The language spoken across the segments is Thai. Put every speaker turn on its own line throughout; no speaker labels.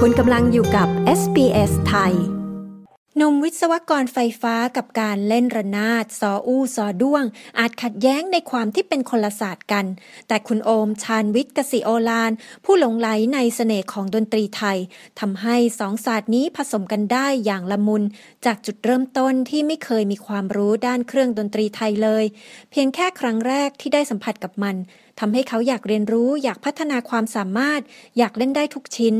คุณกำลังอยู่กับ SBS ไทยหนุ่มวิศวกรไฟฟ้ากับการเล่นระนาดซออู้ซอด้วง อาจขัดแย้งในความที่เป็นคนละศาสตร์กัน แต่คุณโอมชาญวิทย์กสิโอลาน ผู้หลงไหลในเสน่ห์ของดนตรีไทยทำให้สองศาสตร์นี้ผสมกันได้อย่างละมุน จากจุดเริ่มต้นที่ไม่เคยมีความรู้ด้านเครื่องดนตรีไทยเลย เพียงแค่ครั้งแรกที่ได้สัมผัสกับมัน ทำให้เขาอยากเรียนรู้อยากพัฒนาความสามารถ อยากเล่นได้ทุกชิ้น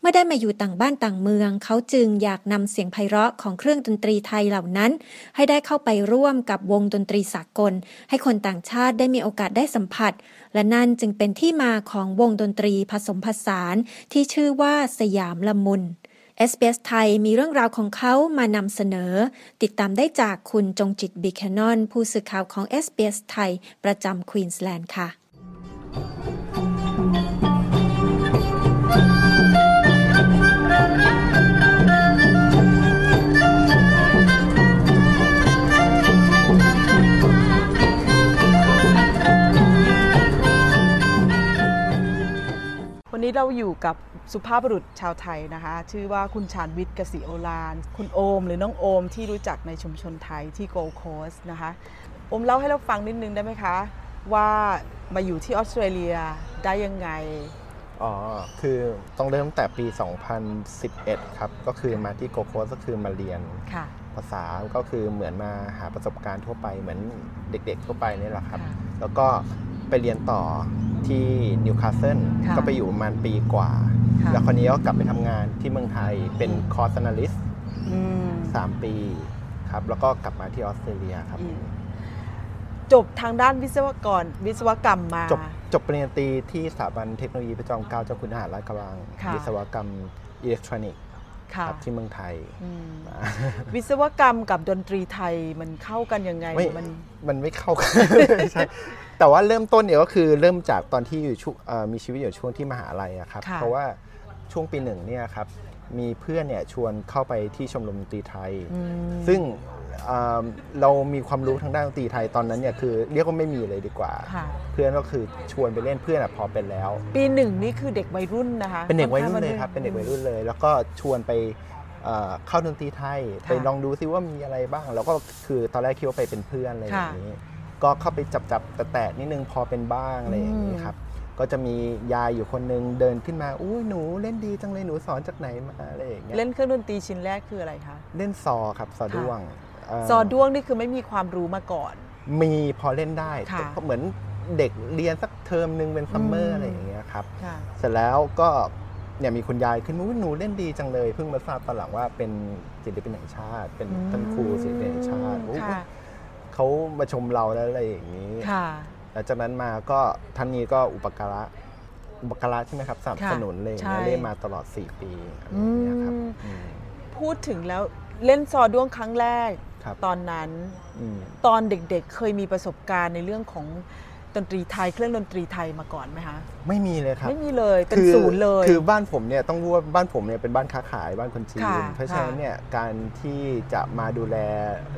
เมื่อได้มาอยู่ต่างบ้านต่างเมือง เขาจึงอยากนำเสียงไพเราะของเครื่องดนตรีไทยเหล่านั้น ให้ได้เข้าไปร่วมกับวงดนตรีสากล ให้คนต่างชาติได้มีโอกาสได้สัมผัส และนั่นจึงเป็นที่มาของวงดนตรีผสมผสาน ที่ชื่อว่าสยามละมุน SBS ไทยมีเรื่องราวของเขามานำเสนอ ติดตามได้จากคุณจงจิตบิแคนนอน ผู้สื่อข่าวของ SBS ไทย ประจำควีนสแลนด์ค่ะ
วันนี้เราอยู่กับสุภาพบุรุษชาวไทยนะคะ ชื่อว่าคุณชาญวิทย์กสิโอลาน คุณโอม หรือน้องโอมที่รู้จักในชุมชนไทยที่โกลโคสนะคะ โอมเล่าให้เราฟังนิดนึงได้ไหมคะ ว่า มาอยู่ที่ออสเตรเลียได้ยังไง
อ๋อ คือต้องเริ่มแต่ปี 2011 ครับ ก็คือมาที่โกลด์โคสต์ก็คือมาเรียน
ค่ะ
ภาษาก็คือเหมือนมาหาประสบการณ์ทั่วไปเหมือนเด็กๆทั่วไปนี่แหละครับ
ค่ะ
แล้วก็ไปเรียนต่อที่นิวคาสเซิล
ค่ะ
ก็ไปอยู่ประมาณปีกว่า
ค่ะ
แล้วคราวนี้ก็กลับไปทำงานที่เมืองไทยเป็น cost analyst
อืม
สามปีครับ แล้วก็กลับมาที่ออสเตรเลียครับ
อืม จบทางด้านวิศวกรวิศวกรรมมา
จบจบปริญญาตรีที่สถาบันเทคโนโลยีพระจอมเกล้าเจ้าคุณทหารลาดกระบัง
ค่ะ
วิศวกรรมอิเล็กทรอนิกส์
ค่ะ
ครับที่เมืองไทย
อืมวิศวกรรมกับดนตรีไทยมันเข้ากันยังไง
ไม่
มัน
มันไม่เข้ากันใช่แต่ว่าเริ่มต้นเนี่ยก็คือเริ่มจากตอนที่อยู่ช่วงเอ่อมีชีวิตอยู่ช่วงที่มหาลัยอะครับ
ค่ะ
เพราะว่าช่วงปีหนึ่งเนี่ยครับ มีเพื่อนเนี่ยชวนเข้าไปที่ชมรมดนตรีไทย
อืม
ซึ่งเอ่อเรามีความรู้ทางด้านดนตรีไทยตอนนั้นเนี่ยคือเรียกว่าไม่มีเลยดีกว่า
ค่ะ
เพื่อนก็คือชวนไปเล่นเพื่อนอะพอเป็นแล้ว
ปีหนึ่งนี่คือเด็กวัยรุ่นนะคะ
เป็นเด็กวัยรุ่น
ค่อ
เลย
ข้าง
ครับเป็นเด็กวัยรุ่นเลย แล้วก็ชวนไปเอ่อเข้าดนตรีไทย
ค่ะ
ไปลองดูซิว่ามีอะไรบ้าง แล้วก็คือตอนแรกคิดว่าไปเป็นเพื่อนอะไรอ
ค่ะ
ย่างนี้ ก็เข้าไปจับจับแตะๆนิดนึงพอเป็นบ้างอะไรอย่างนี้
อืม
ครับ ก็จะมียายอยู่คนนึงเดินขึ้นมาอุ้ยหนูเล่นดีจังเลหนูสอนจากไหนมาอะไรอย่างเงี้ย
เล่นเครื่องดนตรีชิ้นแรกคืออะไรคะ
เล่นซอครับซอด้วง
ซอด้วงวงนี่คือไม่มีความรู้มาก่อน
มีพอเล่นได้
ค่ะ
แต่เหมือนเด็กเรียนสักเทอมหนึ่งเป็น summer อื
ม
อะไรอย่างเงี้ยครับ
ค่ะ
เสร็จแล้วก็เนี่ยมีคุณยายขึ้นมาอุ๊ยหนูเล่นดีจังเลย เพิ่งมาทราบตอนหลังว่าเป็นศิลปินแห่งชาติ เป็น
อืม
ท่านครูศิลปินแห่งชาติอุ๊ย
ค่ะ
เขามาชมเราแล้วอะไรอย่างนี้
ค่ะ
หลังจากนั้นมาก็ท่านนี้ก็อุปการะอุปการะใช่ไหมครับสนับสนุนเลย
ใช่
เล่นมาตลอด 4 ปีอะไรอย่างเงี้ยครับ
อืม
อืม
พูดถึงแล้วเล่นซอด้วงครั้งแรก
ครับ
ตอนนั้น
อืม
ตอนเด็กๆ เคยมีประสบการณ์ในเรื่องของ ดนตรีไทยเครื่องดนตรีไทยมาก่อนไหมคะ
ไม่มีเลยครับ
ไม่มีเลยเป็น
คือ
ศูนย์เลย
คือบ้านผมเนี่ยต้องรู้ว่าบ้านผมเนี่ยเป็นบ้านค้าขายบ้านคนจีน
ค่ะ
เพราะฉะนั้น
ค่ะ
เนี่ยการที่จะมาดูแล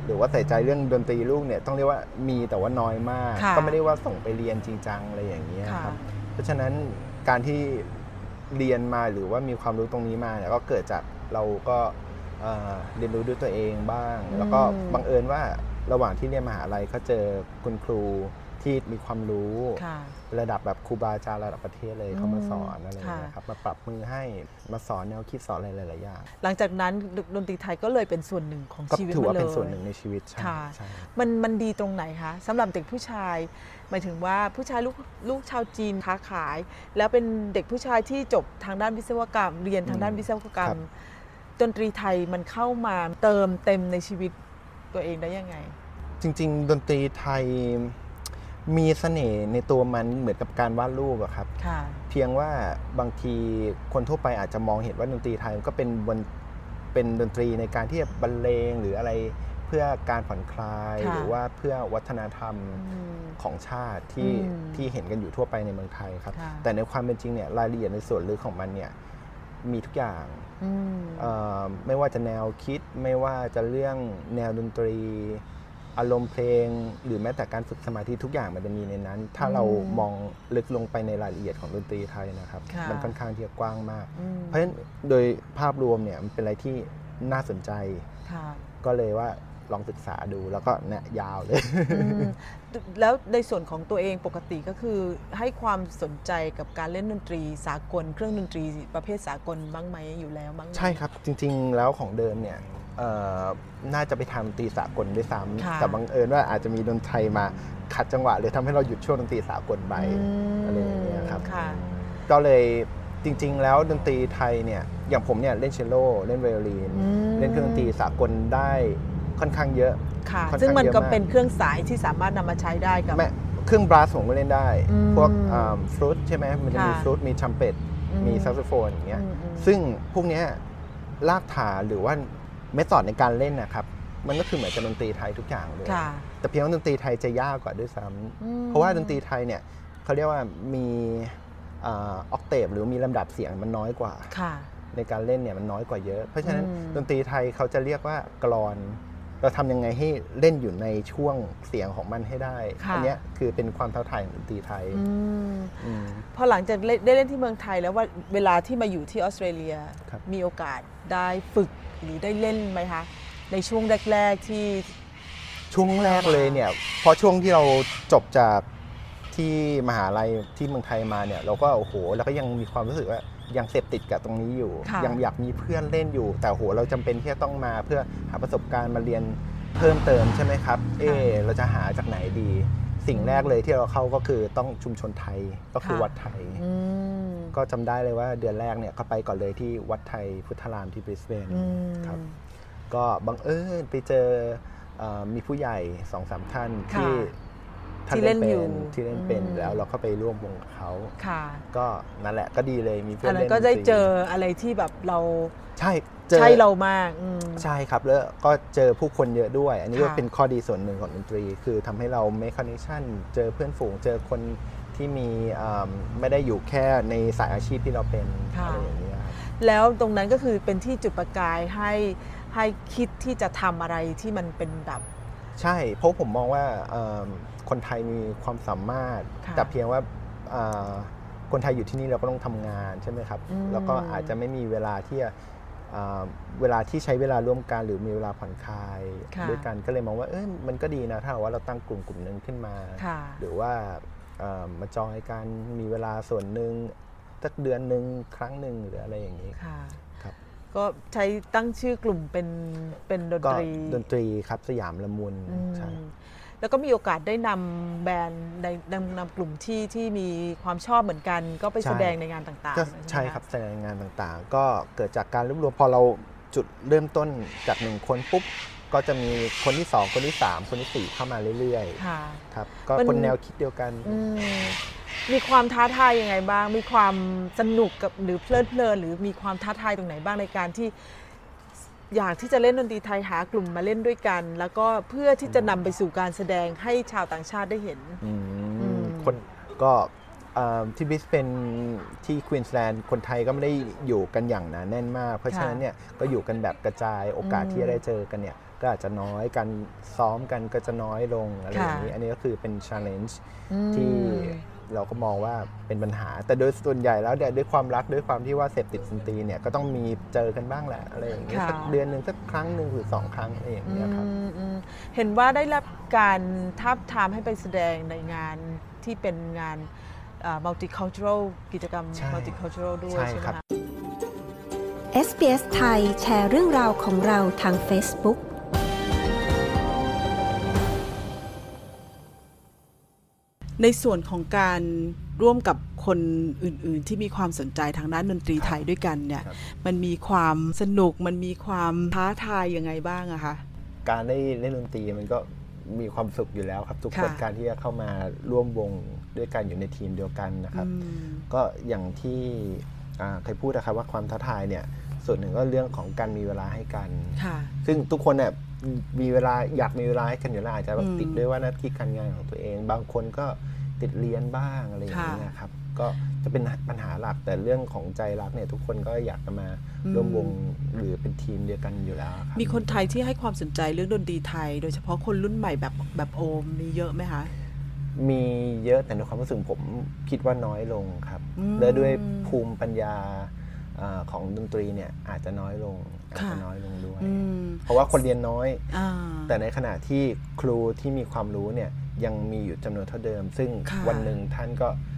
หรือว่าใส่ใจเรื่องดนตรีลูกเนี่ยต้องเรียกว่ามีแต่ว่าน้อยมาก
ค่ะ
ก็ไม่ได้ว่าส่งไปเรียนจริงจังอะไรอย่างเงี้ย
ค่ะ
ครับเพราะฉะนั้นการที่เรียนมาหรือว่ามีความรู้ตรงนี้มาเนี่ยก็เกิดจากเราก็เอ่อเรียนรู้ด้วยตัวเองบ้าง แล้วก็บังเอิญว่าระหว่างที่เรียนมหาลัยก็เจอคุณครู ที่มีความรู้
ค่ะ
ระดับแบบครูบาอาจารย์ระดับประเทศเลย
อืม
เขามาสอนอะไรอย่าง
ค่ะ
เงี้ยครับมาปรับมือให้มาสอนแนวคิดสอนอะไรหลายๆอย่าง
หลังจากนั้นดนตรีไทยก็เลยเป็นส่วนหนึ่งของ
ก็
ชีวิต
ถือว่า
มาเลย
เป็นส่วนหนึ่งในชีวิตใช่
ค่ะ
ใช่
มันมันดีตรงไหนคะสำหรับเด็กผู้ชาย หมายถึงว่าผู้ชายลูกลูกชาวจีนค้าขาย แล้วเป็นเด็กผู้ชายที่จบทางด้านวิศวกรรม เรียนทางด้านวิศวกรรมดนตรีไทยมันเข้ามาเติมเต็มในชีวิตตัวเองได้ยังไง
จริง ๆ ดนตรีไทย มีเสน่ห์ในตัวมันเหมือนกับการวาดรูปอะครับ
ค่ะ
เพียงว่าบางทีคนทั่วไปอาจจะมองเห็นว่าดนตรีไทยมันก็เป็นบนเป็นดนตรีในการที่จะบรรเลงหรืออะไรเพื่อการผ่อนคลาย
ค่ะ
หรือว่าเพื่อวัฒนธรรม
อืม
ของชาติที่
อืม
ที่เห็นกันอยู่ทั่วไปในเมืองไทยครับ
ค่ะ
แต่ในความเป็นจริงเนี่ยรายละเอียดในส่วนลึกของมันเนี่ยมีทุกอย่าง
อืม
เอ่อไม่ว่าจะแนวคิดไม่ว่าจะเรื่องแนวดนตรี อารมณ์เพลง หรือแม้แต่การฝึกสมาธิทุกอย่างมันจะมีในนั้น ถ้าเรามองลึกลงไปในรายละเอียดของดนตรีไทยนะครับ
ค่ะ
มันค่อนข้างที่จะกว้างมาก
อืม
เพราะฉะนั้นโดยภาพรวมเนี่ยมันเป็นอะไรที่น่าสนใจ
ค่ะ
ก็เลยว่าลองศึกษาดูแล้วก็เนี่ยยาวเลย
อืมแล้วในส่วนของตัวเองปกติก็คือให้ความสนใจกับการเล่นดนตรีสากล เครื่องดนตรีประเภทสากลบ้างไหมอยู่แล้วบ้างไหม
ใช่ครับ จริง ๆ แล้วของเดิมเนี่ยเอ่อ น่าจะไปทำดนตรีสากลด้วยซ้
ค่ะำ
แต่บังเอิญว่าอาจจะมีดนตรีมาขัดจังหวะเลยทำให้เราหยุดช่วงดนตรีสากลไป
ม
อะไรอย่างเงี้ยครับ
ค่ะ
ก็เลยจริง ๆ แล้วดนตรีไทยเนี่ยอย่างผมเนี่ยเล่นเชลโลเล่นไวโอลิน
อืม
เล่นเครื่องดนตรีสากลได้ค่อนข้างเยอะ
ค่ะ
ค่อนข้าง
ซึ่งมันก็
เยอะมาก
เป็นเครื่องสายที่สามารถนำมาใช้ได้กับ
แม่เครื่องบราสผมก็เล่นได้
อืม
พวกฟลุตใช่ไหมมันจะมี
ค่ะ
ฟลุตมีชัมเป็ต
อืม
มีซักโซโฟนอย่างเงี้ย
อืมอืม
ซึ่งพวกเนี้ยรากฐานหรือว่า method ในการเล่นนะครับ มันก็คือเหมือนกับดนตรีไทยทุกอย่างเลย
ค่ะ
แต่เพียงว่าดนตรีไทยจะยากกว่าด้วยซ้ำ
อืม
เพราะว่าดนตรีไทยเนี่ยเขาเรียกว่ามี octave หรือมีลำดับเสียงมันน้อยกว่า
ค่ะ
ในการเล่นเนี่ยมันน้อยกว่าเยอะ เพราะฉะนั้น
อืม
ดนตรีไทยเขาจะเรียกว่ากลอน เราทำยังไงให้เล่นอยู่ในช่วงเสียงของมันให้ได้
ค่ะ
อัเนี้ยคือเป็นความท้าทายของดนตรีไทย
อืม
อืม
พอหลังจากเล่นได้เล่นที่เมืองไทยแล้วว่าเวลาที่มาอยู่ที่ออสเตรเลีย
ครับ
มีโอกาสได้ฝึกหรือได้เล่นไหมคะ ในช่วงแรก ๆที่
ช่วงแรกเลยเนี่ยพอช่วงที่เราจบจากที่มหาลัยที่เมืองไทยมาเนี่ย เราก็โอ้โห แล้วก็ยังมีความรู้สึกว่า ยังเสพติดกับตรงนี้อยู่
ค่ะ
ยังอยากมีเพื่อนเล่นอยู่ แต่โหเราจำเป็นที่จะต้องมาเพื่อหาประสบการณ์มาเรียนเพิ่มเติมใช่ไหมครับ เออเราจะหาจากไหนดี สิ่งแรกเลยที่เราเข้าก็คือต้องชุมชนไทยก็คือ
ค่ะ
วัดไทย
อืม
ก็จำได้เลยว่าเดือนแรกเนี่ยก็ไปก่อนเลยที่วัดไทยพุทธารามที่บริสเบน
อืม
ครับ ก็บังเอิญไปเจอเอ่อมีผู้ใหญ่สองสามท่าน
ค่ะ
ที่ ท่าน
ที่เล่นอยู่
ที่เล่นเป็น
อืม
แล้วเราก็ไปร่วมวงกับเขา
ค่ะ
ก็นั่นแหละก็ดีเลยมีเพื่อน
เล่น
อันนั้
นก็ได้
ดนตรี
เจออะไรที่แบบเรา
ใช่่เจอ
ใช่เรามากอืม
ใช่ครับแล้วก็เจอผู้คนเยอะด้วย อันนี้ก็
ค่ะ
เป็นข้อดีส่วนหนึ่งของดนตรี คือทำให้เรามี connectionเจอเพื่อนฝูงเจอคนที่มีอ่าไม่ได้อยู่แค่ในสายอาชีพที่เราเป็น
ค่ะ
อะไรอย่างเงี้ยครับ
แล้วตรงนั้นก็คือเป็นที่จุดประกายให้ให้คิดที่จะทำอะไรที่มันเป็นแบบ
ใช่เพราะผมมองว่าเอิ่ม คนไทยมีความสามารถ
ค่ะ
แต่เพียงว่าเอ่อคนไทยอยู่ที่นี่เราก็ต้องทำงานใช่ไหมครับ
อืม
แล้วก็อาจจะไม่มีเวลาที่จะเอ่อเวลาที่ใช้เวลาร่วมกันหรือมีเวลาผ่อนคลาย
ค่ะ
ด้วยกันก็เลยมองว่าเอ้ยมันก็ดีนะถ้าหากว่าเราตั้งกลุ่มกลุ่มหนึ่งขึ้นมา
ค่ะ
หรือว่าเอ่อมาจอยกันมีเวลาส่วนหนึ่งสักเดือนหนึ่งครั้งหนึ่งหรืออะไรอย่างนี้
ค่ะ
ครับ
ก็ใช้ตั้งชื่อกลุ่มเป็นเป็นดน
ก็
ตรี
ดนตรีครับสยามละมุน
อืม
ใช่
แล้วก็มีโอกาสได้นำแบรนด์ในนำนำกลุ่มที่ที่มีความชอบเหมือนกัน ก็ไป
ใช่
แสดงในงานต่างๆ
ก็
ไหมะ
ใช่ครับแสดงงานต่างๆ ก็เกิดจากการรวบรวมพอเราจุดเริ่มต้นจากหนึ่งคนปุ๊บก็จะมีคนที่สองคนที่สามคนที่สี่เข้ามาเรื่อย
ค่ะ
ๆครับก็
มัน
คนแนวคิดเดียวกัน
อืมมีความท้าทายยังไงบ้าง มีความสนุกกับหรือเพลิดเพลิน หรือมีความท้าทายตรงไหนบ้างในการที่ อยากที่จะเล่นดนตรีไทยหากลุ่มมาเล่นด้วยกัน แล้วก็เพื่อที่จะนำไปสู่การแสดงให้ชาวต่างชาติได้เห็น
อืม
อืม
คนก็เอ่อที่บริสเบนที่ควีนสแลนด์คนไทยก็ไม่ได้อยู่กันอย่างหนาแน่นมาก เพราะฉะนั้นเนี่ยก็อยู่กันแบบกระจายโอกาส
อืม
ที่จะได้เจอกันเนี่ยก็อาจจะน้อยกันซ้อมกันก็จะน้อยลงอะไรอย่างนี้
ค่ะ
อันนี้ก็คือเป็น challenge
อืม
ที่ เราก็มองว่าเป็นปัญหา แต่โดยส่วนใหญ่แล้วเนี่ยด้วยความรักด้วยความที่ว่าเสพติดดนตรีเนี่ยก็ต้องมีเจอกันบ้างแหละอะไรอย่างเงี้ย
ค่ะ
สักเดือนหนึ่งสักครั้งหนึ่งหรือสองครั้งอะไรอย่างเงี้ยครับ
อืมอืมเห็นว่าได้รับการทับทามให้ไปแสดงในงานที่เป็นงานอ่า multicultural กิจกรรม
ใช่
multicultural ด้วย
ใช่
ใช่ไหม
ครับ
คะ
SBS ไทยแชร์เรื่องราวของเราทาง Facebook
ในส่วนของการร่วมกับคนอื่นๆ ที่มีความสนใจทางด้านดนตรีไทยด้วยกันเนี่ย
ครับ
มันมีความสนุกมันมีความท้าทายยังไงบ้างอะคะ
การได้เล่นดนตรีมันก็มีความสุขอยู่แล้วครับ ทุกคน
ค่ะ
การที่จะเข้ามาร่วมวงด้วยกันอยู่ในทีมเดียวกันนะครับ
อืม
ก็อย่างที่อ่าเคยพูดนะครับว่าความท้าทายเนี่ยส่วนหนึ่งก็เรื่องของการมีเวลาให้กัน
ค่ะ
ซึ่งทุกคนเนี่ย มีเวลาอยากมีเวลาให้กันอยู่แล้วอาจจะแบบ
อืม
ติดด้วยว่าหน้าที่การงานของตัวเอง บางคนก็ติดเรียนบ้างอะไรอย่าง
ค่ะ
เงี้ยครับ ก็จะเป็นปัญหาหลักแต่เรื่องของใจรักเนี่ยทุกคนก็อยากจะมาร่วมวงหรือเป็นทีมเดียวกันอยู่แล้วครับ
มีคนไทยที่ให้ความสนใจเรื่องดนตรีไทย โดยเฉพาะคนรุ่นใหม่แบบแบบโอมมีเยอะไหมคะ
มีเยอะแต่ในความรู้สึกผมคิดว่าน้อยลงครับ
อืม
และด้วยภูมิปัญญาอ่าของดนตรีเนี่ยอาจจะน้อยลง อาจ
ค่ะ
จะน้อยลงด้วย
อืม
เพราะว่าคนเรียนน้อย
อ่า
แต่ในขณะที่ครูที่มีความรู้เนี่ยยังมีอยู่จำนวนเท่าเดิม ซึ่ง
ค่ะ
วันหนึ่งท่านก็เอ่อ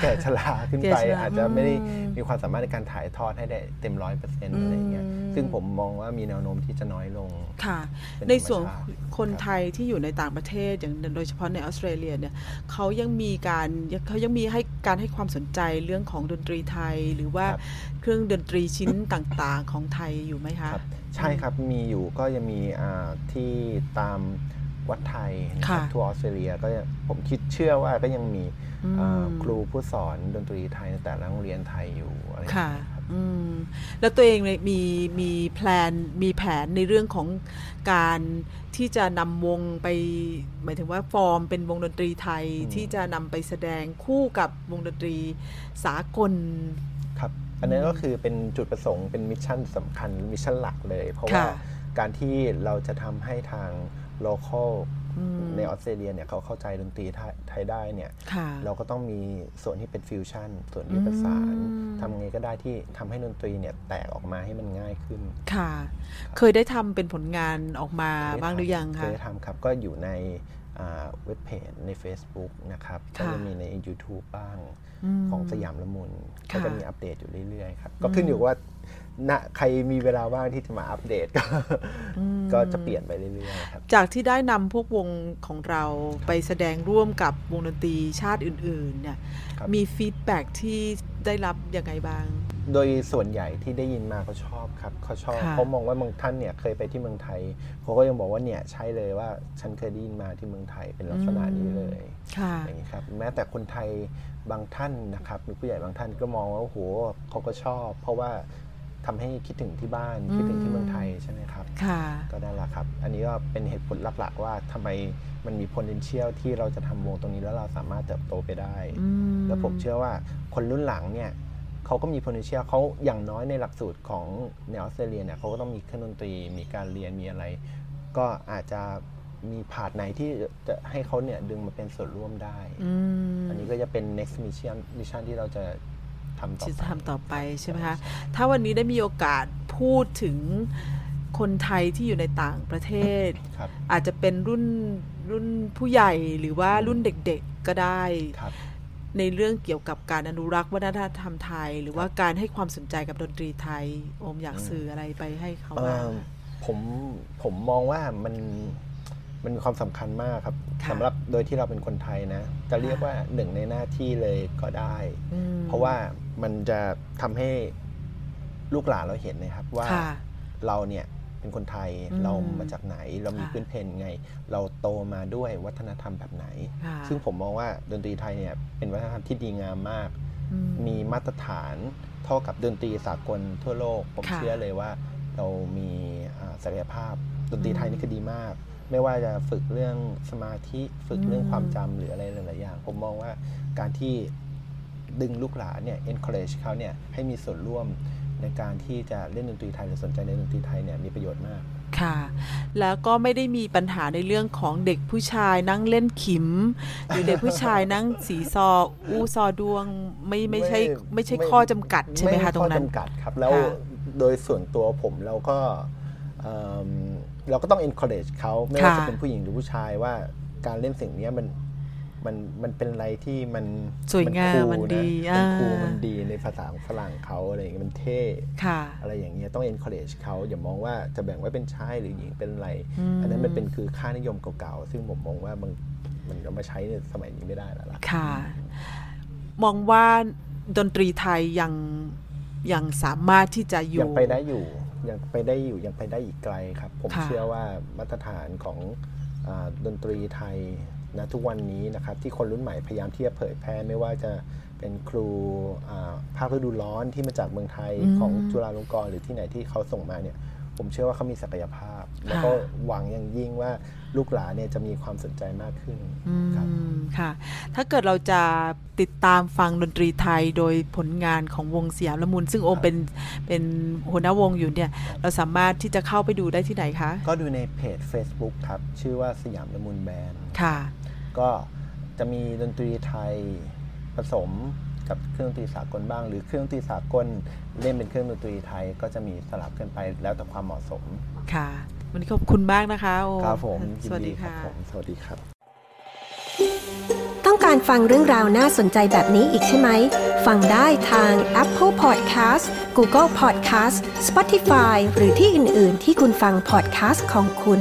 แก่ชราขึ้น
แก่
ไป
ชรา
อาจจะไม่ได้
อืม
มีความสามารถในการถ่ายทอดให้ได้เต็มร้อยเปอร์เซ็นต์อะไรเงี้ย
อืม
ซึ่งผมมองว่ามีแนวโน้มที่จะน้อยลง
ค่ะ
เป็น
ในส่วน
ธรรมชาติ
คนไทยที่อยู่ในต่างประเทศอย่างโดยเฉพาะในออสเตรเลียเนี่ยเขายังมีการเขายังมีให้การให้ความสนใจเรื่องของดนตรีไทย หรือว่า
ครับ
เครื่องดนตรีชิ้นต่างๆ ของไทยอยู่ไหมคะ
ครับใช่ครับมีอยู่ก็ยังมีอ่าที่ตาม วัดไทยนะครับ
ค่ะ
ทั่วออสเตรเลียก็ยังผมคิดเชื่อว่าก็ยังมี
อืม
อ่าครูผู้สอนดนตรีไทยในแต่ละโรงเรียนไทยอยู่อะไรอย่าง
ค่ะ
เงี้ยครับ
อืมแล้วตัวเองเนี่ยมีมี plan มีแผนในเรื่องของการที่จะนำวงไป หมายถึงว่าฟอร์มเป็นวงดนตรีไทย
อืม
ที่จะนำไปแสดงคู่กับวงดนตรีสากล
ครับ อันนั้นก็คือเป็นจุดประสงค์เป็น mission สำคัญ mission หลักเลย เพราะว่า
ค่ะ
การที่เราจะทำให้ทาง local
อืม
ในออสเตรเลียเนี่ยเขาเข้าใจดนตรีไทยไทยได้เนี่ย
ค่ะ
เราก็ต้องมีส่วนที่เป็นฟิวชั่น ส่วนที่ประสาน
อืม
ทำไงก็ได้ที่ทำให้ดนตรีเนี่ยแตกออกมาให้มันง่ายขึ้น
ค่ะ เคยได้ทำเป็นผลงานออกมาบ้างหรือยัง
เค
คะ
ยทเคยทำครับก็อยู่ในอ่าเว็บเพจใน Facebook นะครับ ก็
ค่ะ
จะมีใน YouTube บ้างของสยามละมุน
ค่ะ
ก็จะมีอัปเดตอยู่เรื่อยๆครับ ก็ขึ้นอยู่ว่า ณใครมีเวลาว่างที่จะมาอัปเดตก็ก็จะเปลี่ยนไปเรื่อยๆครับ
จากที่ได้นำพวกวงของเราไปแสดงร่วมกับวงดนตรีชาติอื่น ๆ เนี่ย
ครับ
มี feedback ที่ได้รับยังไงบ้าง
โดยส่วนใหญ่ที่ได้ยินมาเขาชอบครับเขาชอบ
ค่ะ
เขามองว่าบางท่านเนี่ยเคยไปที่เมืองไทยเขาก็ยังบอกว่าเนี่ยใช่เลยว่าฉันเคยได้ยินมาที่เมืองไทยเป็นลักษณะนี้เลย
ค่ะ
อย่างนี้ครับแม้แต่คนไทยบางท่านนะครับมีผู้ใหญ่บางท่านก็มองว่าโอ้โหเขาก็ชอบ เพราะว่า ทำให้คิดถึงที่บ้าน
อืม
คิดถึงที่เมืองไทยใช่ไหมครับ
ค่ะ
ก็นั่นแหละครับ อันนี้ก็เป็นเหตุผลหลักๆ ว่าทำไมมันมี potential ที่เราจะทำวงตรงนี้แล้วเราสามารถเติบโตไปได้
อืม
แล้วผมเชื่อว่าคนรุ่นหลังเนี่ยเขาก็มี potential เขาอย่างน้อยในหลักสูตรของในออสเตรเลียเนี่ยเขาก็ต้องมีเครื่องดนตรี มีการเรียนมีอะไร ก็อาจจะมีผาดไหนที่จะให้เขาเนี่ยดึงมาเป็นส่วนร่วมได้
อืม
อันนี้ก็จะเป็น next mission mission ที่เราจะ ทำต่อ
ที่
ไป
จะทำต่อไปใช่ไหมคะถ้าวันนี้ได้มีโอกาสพูดถึงคนไทยที่อยู่ในต่างประเทศ
ครับ
อาจจะเป็นรุ่นรุ่นผู้ใหญ่หรือว่ารุ่นเด็กๆก็ได้
ครับ
ในเรื่องเกี่ยวกับการอนุรักษ์วัฒนธรรมไทย หรือว่าการให้ความสนใจกับดนตรีไทย โอมอยากสื่ออะไรไปให้เขา
เอ่
บ้าง
อผมผมมองว่ามันมันมีความสำคัญมากครับ
ค่ะ
สำหรับโดยที่เราเป็นคนไทยนะ จะเรียกว่าหนึ่งในหน้าที่เลยก็ได้
อืม
เพราะว่า มันจะทำให้ลูกหลานเราเห็นนะครับว่า
ค่ะ
เราเนี่ยเป็นคนไทย
อืม
เรามาจากไหน เรามี
ค่ะ
พื้นเพไง เราโตมาด้วยวัฒนธรรมแบบไหน
ค่ะ
ซึ่งผมมองว่าดนตรีไทยเนี่ยเป็นวัฒนธรรมที่ดีงามมาก
อื
มีมาตรฐานเท่ากับดนตรีสากลทั่วโลก ผม
ค่ะ
เชื่อเลยว่าเรามีอ่าศักยภาพดนตรีไทยนี่คือดีมาก ไม่ว่าจะฝึกเรื่องสมาธิฝึกเรื่องความจำหรืออะไรหลายๆอย่าง ผมมองว่าการที่ ดึงลูกหลานเนี่ย encourage เขาเนี่ยให้มีส่วนร่วมในการที่จะเล่นดนตรีไทยหรือสนใจในดนตรีไทยเนี่ยมีประโยชน์มาก
ค่ะ แล้วก็ไม่ได้มีปัญหาในเรื่องของเด็กผู้ชายนั่งเล่นขิม หรือเด็กผู้ชายนั่งสีซออู้ซอดวงไม่ไม่ใช่ไม่ใช่ข้อจำกัดใช่ไหมคะตรงนั้น
ข้อจำกัดครับแล้ว
ค่ะ
โดยส่วนตัวผมเราก็เอิ่มเราก็ต้อง encourage เขาไม่ว่าจะเป็นผู้หญิงหรือผู้ชายว่าการเล่นสิ่งเนี้ยมัน มันมันเป็นอะไรที่มัน
สวยงาม
คูล
มันดี
นะมันคูล
อ่ามั
มันดีในภาษาของฝรั่งเขาอะไรอย่างเงี้ยมันเท่
ค่ะ
อะไรอย่างเงี้ยต้อง encourage เขาอย่ามองว่าจะแบ่งไว้เป็นชายหรือหญิงเป็นอะไร
อืม
อันนั้นมันเป็นคือค่านิยมเก่าๆ ซึ่งผมมองว่ามันมันเอามาใช้ในสมัยนี้ไม่ได้แล้วล่ะ
ค่ะ มองว่าดนตรีไทยยังยังสามารถที่จะอยู่
ยังไปได้อยู่ยังไปได้อยู่ยังไปได้อีกไกลครับ ผม
ค่ะ
เชื่อว่ามาตรฐานของอาดนตรีไทย นะทุกวันนี้นะครับที่คนรุ่นใหม่พยายามที่จะเผยแพร่ไม่ว่าจะเป็นครูอ่าภาคฤดูร้อนที่มาจากเมืองไทยของจุฬาลงกรณ์หรือที่ไหนที่เขาส่งมาเนี่ยผมเชื่อว่าเขามีศักยภาพ แล้วก็หวังอย่างยิ่งว่าลูกหลานเนี่ยจะมีความสนใจมากขึ้น
อื
ครับ
มค่ะ ถ้าเกิดเราจะติดตามฟังดนตรีไทยโดยผลงานของวงสยามละมุน ซึ่งโอมเป็นเป็นหัวหน้าวงอยู่เนี่ย เราสามารถที่จะเข้าไปดูได้ที่ไหนคะ
ก็ดูในเพจ Facebook ครับ ชื่อว่าสยามละมุนแบนด์
ค่ะ
ก็จะมีดนตรีไทยผสมกับเครื่องดนตรีสากลบ้าง หรือเครื่องดนตรีสากลเล่นเป็นเครื่องดนตรีไทยก็จะมีสลับกันไปแล้วแต่ความเหมาะสม
ค่ะ วันนี้ขอบคุณมากนะคะโอม
ครับผมยิ
ส
น
วัส
ดี
ดี
ครับ
ค่ะ
ผมสวัสดีครับ
ต้องการฟังเรื่องราวน่าสนใจแบบนี้อีกใช่ไหม ฟังได้ทาง Apple Podcast Google Podcast Spotify หรือที่อื่น ๆ ที่คุณฟัง podcast ของคุณ